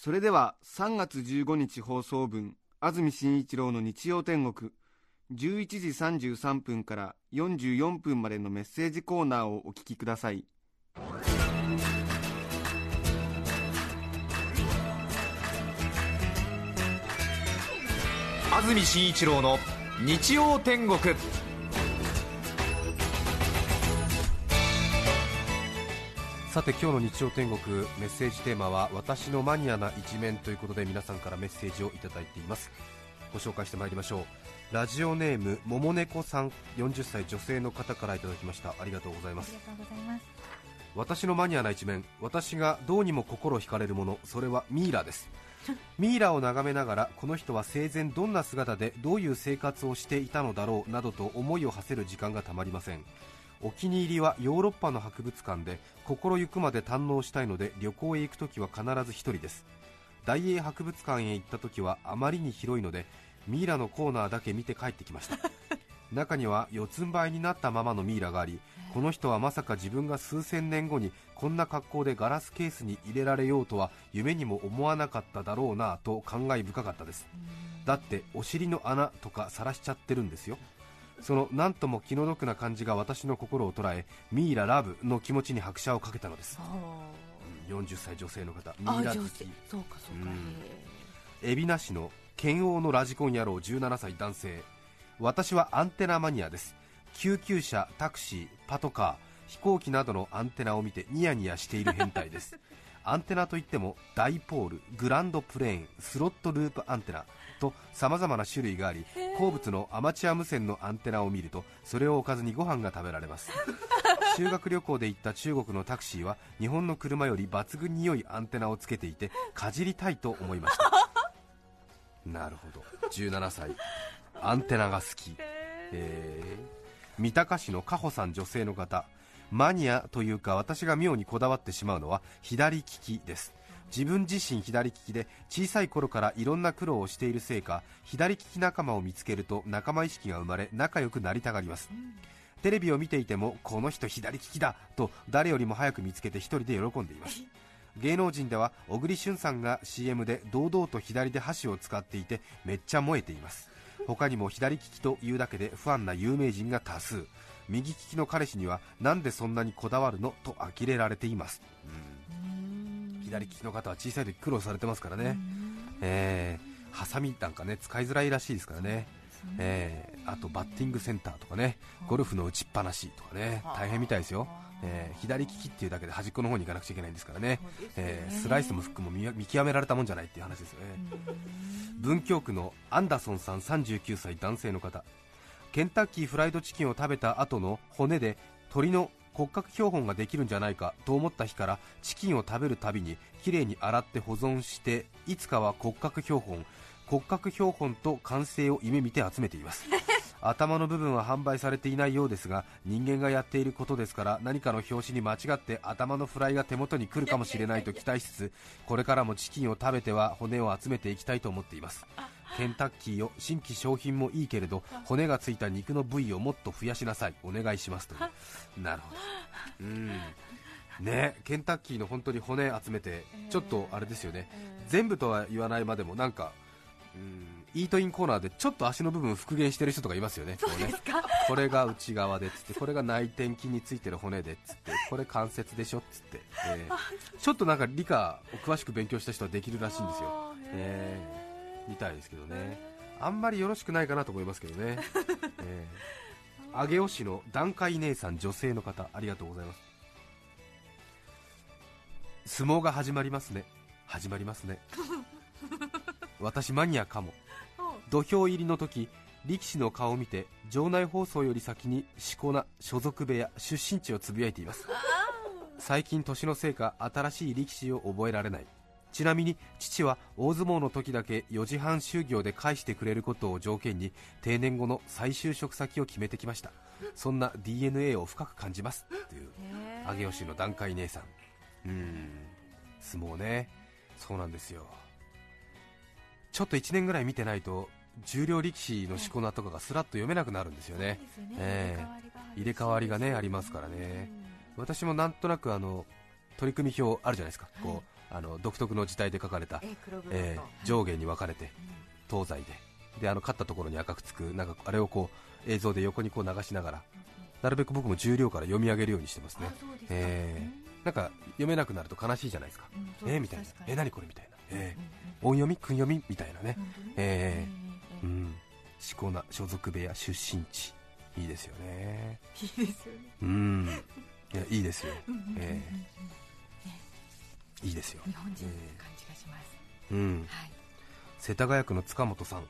それでは3月15日放送分安住紳一郎の日曜天国11時33分から44分までのメッセージコーナーをお聞きください。安住紳一郎の日曜天国。さて今日の日曜天国メッセージテーマは私のマニアな一面ということで皆さんからメッセージをいただいています。ご紹介してまいりましょう。ラジオネームももねこさん40歳女性の方からいただきました。ありがとうございます。ありがとうございます。私のマニアな一面。私がどうにも心惹かれるもの。それはミイラです。ミイラを眺めながらこの人は生前どんな姿でどういう生活をしていたのだろうなどと思いを馳せる時間がたまりませんお気に入りはヨーロッパの博物館で心ゆくまで堪能したいので旅行へ行くときは必ず一人です。大英博物館へ行ったときはあまりに広いのでミイラのコーナーだけ見て帰ってきました。中には四つん這いになったままのミイラがありこの人はまさか自分が数千年後にこんな格好でガラスケースに入れられようとは夢にも思わなかっただろうなと感慨深かったです。だってお尻の穴とか晒しちゃってるんですよそのなんとも気の毒な感じが私の心を捉えミイララブの気持ちに拍車をかけたのです。うん40歳女性の方ミあイラ好き。そうかそうか。うん。海老名市の剣王のラジコン野郎17歳男性。私はアンテナマニアです。救急車タクシーパトカー飛行機などのアンテナを見てニヤニヤしている変態ですアンテナといってもダイポールグランドプレーンスロットループアンテナと様々な種類があり好物のアマチュア無線のアンテナを見るとそれをおかずにご飯が食べられます。修学旅行で行った中国のタクシーは日本の車より抜群に良いアンテナをつけていてかじりたいと思いました。なるほど。17歳アンテナが好き。えー三鷹市の加穂さん女性の方マニアというか私が妙にこだわってしまうのは左利きです。自分自身左利きで小さい頃からいろんな苦労をしているせいか左利き仲間を見つけると仲間意識が生まれ仲良くなりたがります、テレビを見ていてもこの人左利きだと誰よりも早く見つけて一人で喜んでいます。芸能人では小栗旬さんが CM で堂々と左で箸を使っていてめっちゃ燃えています。他にも左利きというだけでファンな有名人が多数。右利きの彼氏にはなんでそんなにこだわるのと呆れられています、うん。左利きの方は小さい時苦労されてますからね、えー、ハサミなんかね使いづらいらしいですからね。えーあとバッティングセンターとかねゴルフの打ちっぱなしとかね大変みたいですよ、えー左利きっていうだけで端っこの方に行かなくちゃいけないんですからね。えースライスもフックも見見極められたもんじゃないっていう話ですよね。文京区のアンダソンさん39歳男性の方ケンタッキーフライドチキンを食べた後の骨で鳥の骨格標本ができるんじゃないかと思った日からチキンを食べるたびにきれいに洗って保存していつかは骨格標本骨格標本と完成を夢見て集めています。頭の部分は販売されていないようですが人間がやっていることですから何かの表紙に間違って頭のフライが手元に来るかもしれないと期待しつつこれからもチキンを食べては骨を集めていきたいと思っていますケンタッキーよ新規商品もいいけれど骨がついた肉の部位をもっと増やしなさい。お願いしますという。なるほど。うん。ねケンタッキーの本当に骨集めてちょっとあれですよね。全部とは言わないまでもなんかうんイートインコーナーでちょっと足の部分復元してる人とかいますよね。そうですか？これが内側でつってこれが内転筋についてる骨でつってこれ関節でしょっつって、えー。ちょっとなんか理科を詳しく勉強した人はできるらしいんですよ。えーみたいですけどね。あんまりよろしくないかなと思いますけどね、えー、上尾市の段階姉さん女性の方ありがとうございます。相撲が始まりますね。始まりますね。私マニアかも。土俵入りの時力士の顔を見て場内放送より先にしこ名所属部屋出身地をつぶやいています。最近年のせいか新しい力士を覚えられないちなみに父は大相撲の時だけ4時半就業で返してくれることを条件に定年後の再就職先を決めてきました。そんな DNA を深く感じます。という上吉の段階姉さん。うーん。相撲ね。そうなんですよ。ちょっと1年ぐらい見てないと重量力士のしこ名とかがスラッと読めなくなるんですよね。ね。え入れ替わりがねありますからね。私もなんとなくあの取り組み表あるじゃないですか、こうあの独特の字体で書かれた、えー上下に分かれて東西で。であの勝ったところに赤くつくなんかあれをこう映像で横にこう流しながらなるべく僕も重量から読み上げるようにしてますね。えーなんか読めなくなると悲しいじゃないですか、うんえーみたいな。え何これみたいな、えー音読み？訓読み？みたいなね、えええ。うんな所属部屋出身地。いいですよね。いいですよね。うん。いやいいですよ、えいいですよ。日本人の感じがします。うん。はい。世田谷区の塚本さん。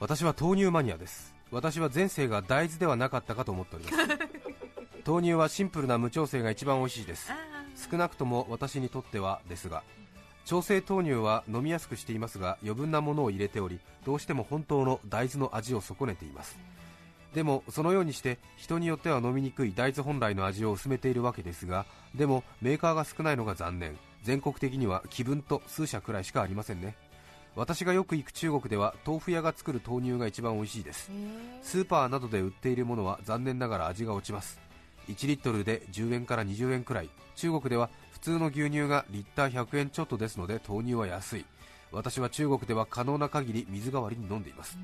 私は豆乳マニアです。私は前世が大豆ではなかったかと思っております。豆乳はシンプルな無調整が一番美味しいです。あ少なくとも私にとってはですが調整豆乳は飲みやすくしていますが余分なものを入れておりどうしても本当の大豆の味を損ねていますでもそのようにして人によっては飲みにくい大豆本来の味を薄めているわけですがでもメーカーが少ないのが残念。全国的には気分と数社くらいしかありませんね。私がよく行く中国では豆腐屋が作る豆乳が一番美味しいです。スーパーなどで売っているものは残念ながら味が落ちます。1リットルで10円から20円くらい。中国では普通の牛乳がリッター100円ちょっとですので豆乳は安い。私は中国では可能な限り水代わりに飲んでいます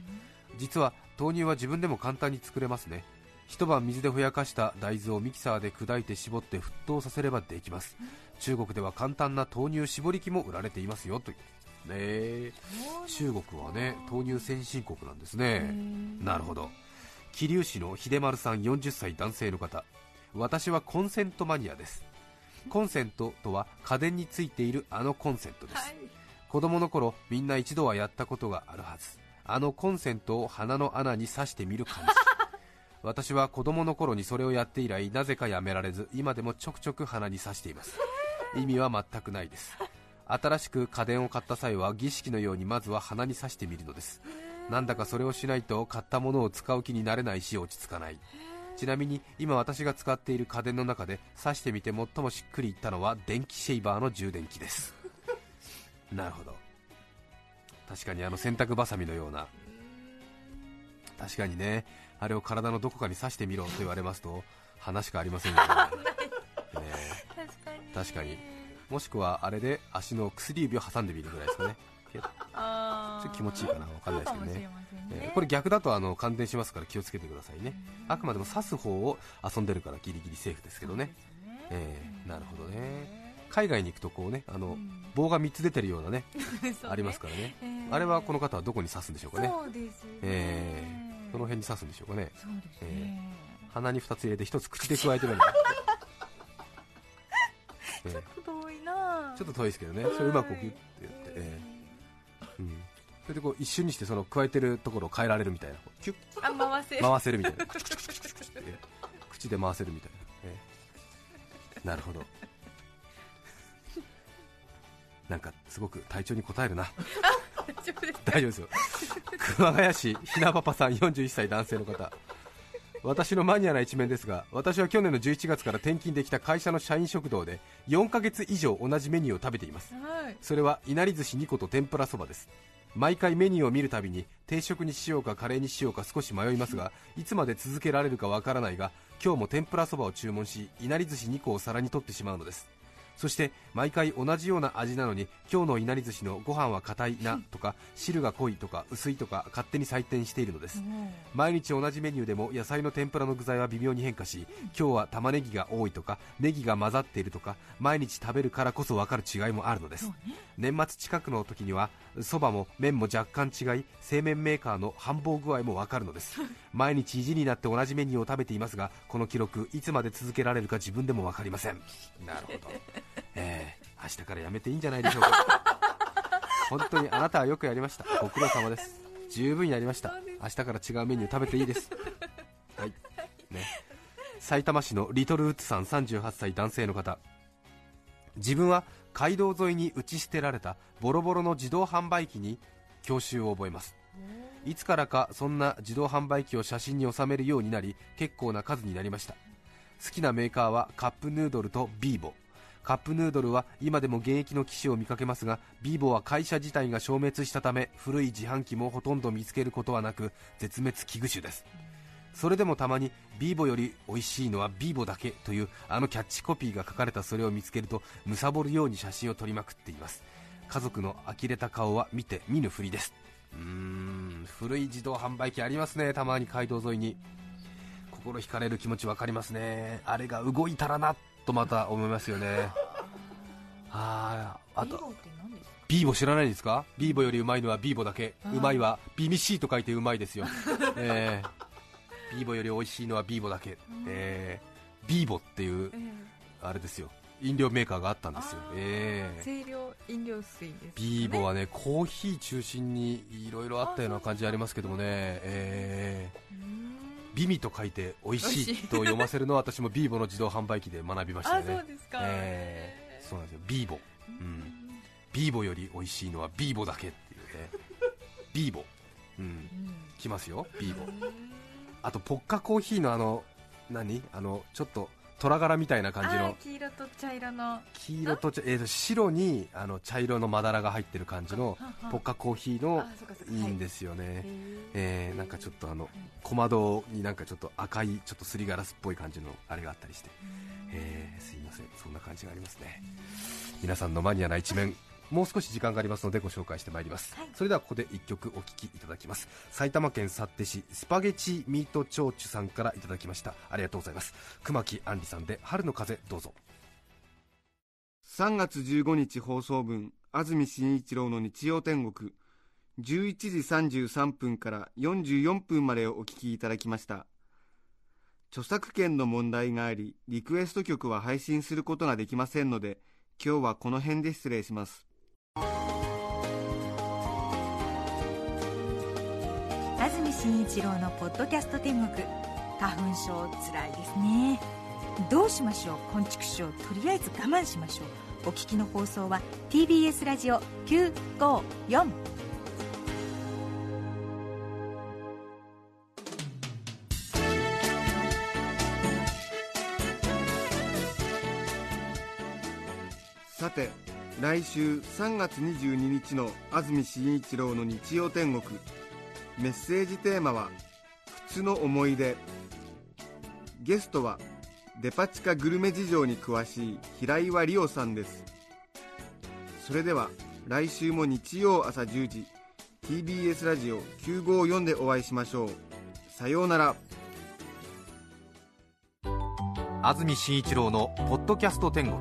実は豆乳は自分でも簡単に作れますね。一晩水でふやかした大豆をミキサーで砕いて絞って沸騰させればできます。中国では簡単な豆乳絞り器も売られていますよというね。中国はね豆乳先進国なんですね。なるほど。桐生市の秀丸さん40歳男性の方。私はコンセントマニアです。コンセントとは家電についているあのコンセントです、はい。子供の頃みんな一度はやったことがあるはずあのコンセントを鼻の穴に挿してみる感じ。私は子供の頃にそれをやって以来なぜかやめられず今でもちょくちょく鼻に挿しています。意味は全くないです。新しく家電を買った際は儀式のようにまずは鼻に挿してみるのです。なんだかそれをしないと買ったものを使う気になれないし落ち着かない。ちなみに今私が使っている家電の中で挿してみて最もしっくりいったのは電気シェイバーの充電器です。なるほど確かにあの洗濯ばさみのような。確かにね。あれを体のどこかに刺してみろと言われますと話しかありませんよね。ね。確かに。確かに。もしくはあれで足の薬指を挟んでみるぐらいですかね。ちょっと気持ちいいかな。わかんないですけどね。ね。えーこれ逆だとあの感電しますから気をつけてくださいね。あくまでも刺す方を遊んでるからギリギリセーフですけどね。えーなるほどね。海外に行くとこうねあの棒が3つ出てるようなね ありますからねあれはこの方はどこに刺すんでしょうかね。そうですね。えーその辺に刺すんでしょうかね。そうですね。鼻に2つ入れて1つ口で加えてみる、えー。遠いな。ちょっと遠いですけどね。それうまくギュッてやって、えー。うん、それでこう一瞬にしてその加えてるところを変えられるみたいな。キュッ。あ回せ回せるみたいな。口で回せるみたいな、えー。なるほど。なんかすごく体調に応えるな大丈夫ですよ。熊谷市ひなパパさん41歳男性の方。私のマニアな一面ですが私は去年の11月から転勤できた会社の社員食堂で4ヶ月以上同じメニューを食べています。はい。それはいなり寿司2個と天ぷらそばです。毎回メニューを見るたびに定食にしようかカレーにしようか少し迷いますがいつまで続けられるかわからないが今日も天ぷらそばを注文しいなり寿司2個を皿に取ってしまうのですそして毎回同じような味なのに今日のいなり寿司のご飯は硬いなとか汁が濃いとか薄いとか勝手に採点しているのです。毎日同じメニューでも野菜の天ぷらの具材は微妙に変化し今日は玉ねぎが多いとかネギが混ざっているとか毎日食べるからこそ分かる違いもあるのです。年末近くの時にはそばも麺も若干違い製麺メーカーの繁忙具合も分かるのです毎日意地になって同じメニューを食べていますがこの記録いつまで続けられるか自分でも分かりません。なるほど。えー、明日からやめていいんじゃないでしょうか。本当にあなたはよくやりました。ご苦労様です。十分やりました。明日から違うメニュー食べていいです。はい。ね。埼玉市のリトルウッズさん38歳男性の方。自分は街道沿いに打ち捨てられたボロボロの自動販売機に教習を覚えますいつからかそんな自動販売機を写真に収めるようになり結構な数になりました。好きなメーカーはカップヌードルとビーボカップヌードルは今でも現役の機種を見かけますがビーボは会社自体が消滅したため古い自販機もほとんど見つけることはなく絶滅危惧種です。それでもたまにビーボより美味しいのはビーボだけというあのキャッチコピーが書かれたそれを見つけると貪るように写真を撮りまくっています。家族の呆れた顔は見て見ぬふりです。うーん古い自動販売機ありますね。たまに街道沿いに。心惹かれる気持ち分かりますね。あれが動いたらなとまた思いますよね。あーあとビーボ知らないですか？ビーボよりうまいのはビーボだけ。うまいはビミシーと書いてうまいですよ、えー。ビーボより美味しいのはビーボだけ、えー。ビーボっていうえあれですよ飲料メーカーがあったんですよ。えーえ清涼飲料水です、ね、ビーボはねコーヒー中心にいろいろあったような感じありますけどもね、えーうーんビミと書いて美味しいと読ませるのは私もビーボの自動販売機で学びましたあよね。そうですか、えーそうなんですよ。ビーボ。うん。ビーボより美味しいのはビーボだけっていうね。ビーボ。うん。うん。来ますよビーボ。あとポッカコーヒーのあの何？あのちょっと虎柄みたいな感じの。黄色と茶色の。黄色と茶、えーと白にあの茶色のまだらが入ってる感じのポッカコーヒーのい。いんですよね、はいえーなんかちょっとあの小窓になんかちょっと赤いちょっとすりガラスっぽい感じのあれがあったりして、えーすいません。そんな感じがありますね。皆さんのマニアな一面もう少し時間がありますのでご紹介してまいります、はい。それではここで1曲お聴きいただきます。埼玉県幸手市スパゲチミートチョウチュさんからいただきました。ありがとうございます。熊木杏里さんで春の風どうぞ。3月15日放送分安住紳一郎の日曜天国。11時33分から44分までをお聞きいただきました。著作権の問題がありリクエスト曲は配信することができませんので今日はこの辺で失礼します安住紳一郎のポッドキャスト天国。花粉症つらいですね。どうしましょう。昆虫症とりあえず我慢しましょう。お聞きの放送は TBS ラジオ954さて来週3月22日の安住紳一郎の日曜天国。メッセージテーマは「靴の思い出」ゲストはデパ地下グルメ事情に詳しい平岩理央さんです。それでは来週も日曜朝10時 TBS ラジオ954でお会いしましょう。さようなら。安住紳一郎の「ポッドキャスト天国」